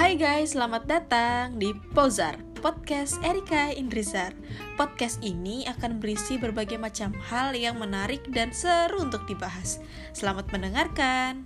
Hai guys, selamat datang di Pozar, podcast Erika Indrizar. Podcast ini akan berisi berbagai macam hal yang menarik dan seru untuk dibahas. Selamat mendengarkan.